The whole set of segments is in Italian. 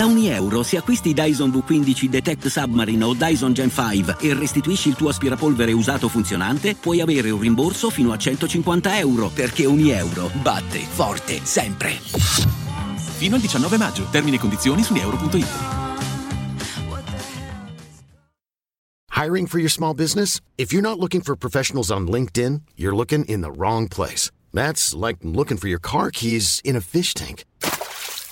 Da ogni euro, se acquisti Dyson V15 Detect Submarine o Dyson Gen 5 e restituisci il tuo aspirapolvere usato funzionante, puoi avere un rimborso fino a 150 euro, perché ogni euro batte forte sempre. Fino al 19 maggio. Termini e condizioni su euro.it. Hiring for your small business? If you're not looking for professionals on LinkedIn, you're looking in the wrong place. That's like looking for your car keys in a fish tank.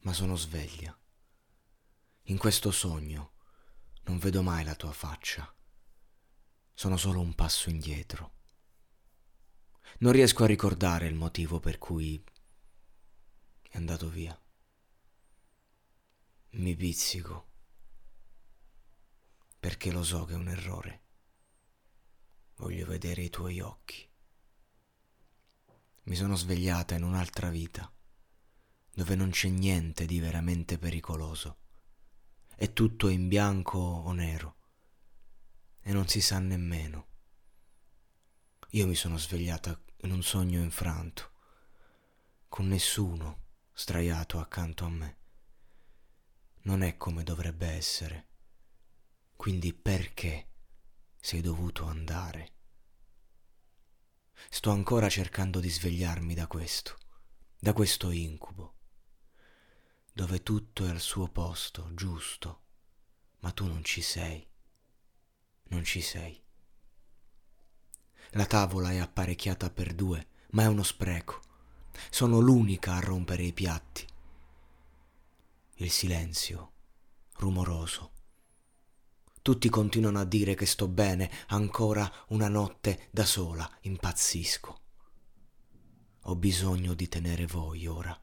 ma sono sveglia. In questo sogno non vedo mai la tua faccia. Sono solo un passo indietro. Non riesco a ricordare il motivo per cui è andato via. Mi pizzico perché lo so che è un errore. Voglio vedere i tuoi occhi. Mi sono svegliata in un'altra vita, dove non c'è niente di veramente pericoloso. È tutto in bianco o nero e non si sa nemmeno. Io mi sono svegliata in un sogno infranto, con nessuno straiato accanto a me. Non è come dovrebbe essere. Quindi perché sei dovuto andare? Sto ancora cercando di svegliarmi da questo, da questo incubo, dove tutto è al suo posto, giusto, ma tu non ci sei, non ci sei. La tavola è apparecchiata per due, ma è uno spreco. Sono l'unica a rompere i piatti. Il silenzio, rumoroso. Tutti continuano a dire che sto bene, ancora una notte da sola, impazzisco. Ho bisogno di tenere voi ora.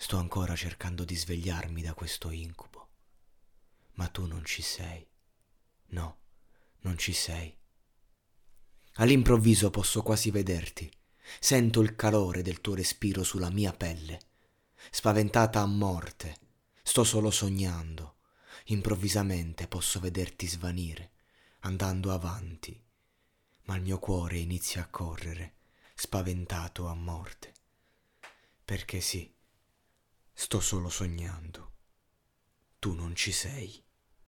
Sto ancora cercando di svegliarmi da questo incubo, ma tu non ci sei. No, non ci sei. All'improvviso posso quasi vederti. Sento il calore del tuo respiro sulla mia pelle. Spaventata a morte, sto solo sognando. Improvvisamente posso vederti svanire, andando avanti, ma il mio cuore inizia a correre, spaventato a morte. Perché sì, sto solo sognando. Tu non ci sei.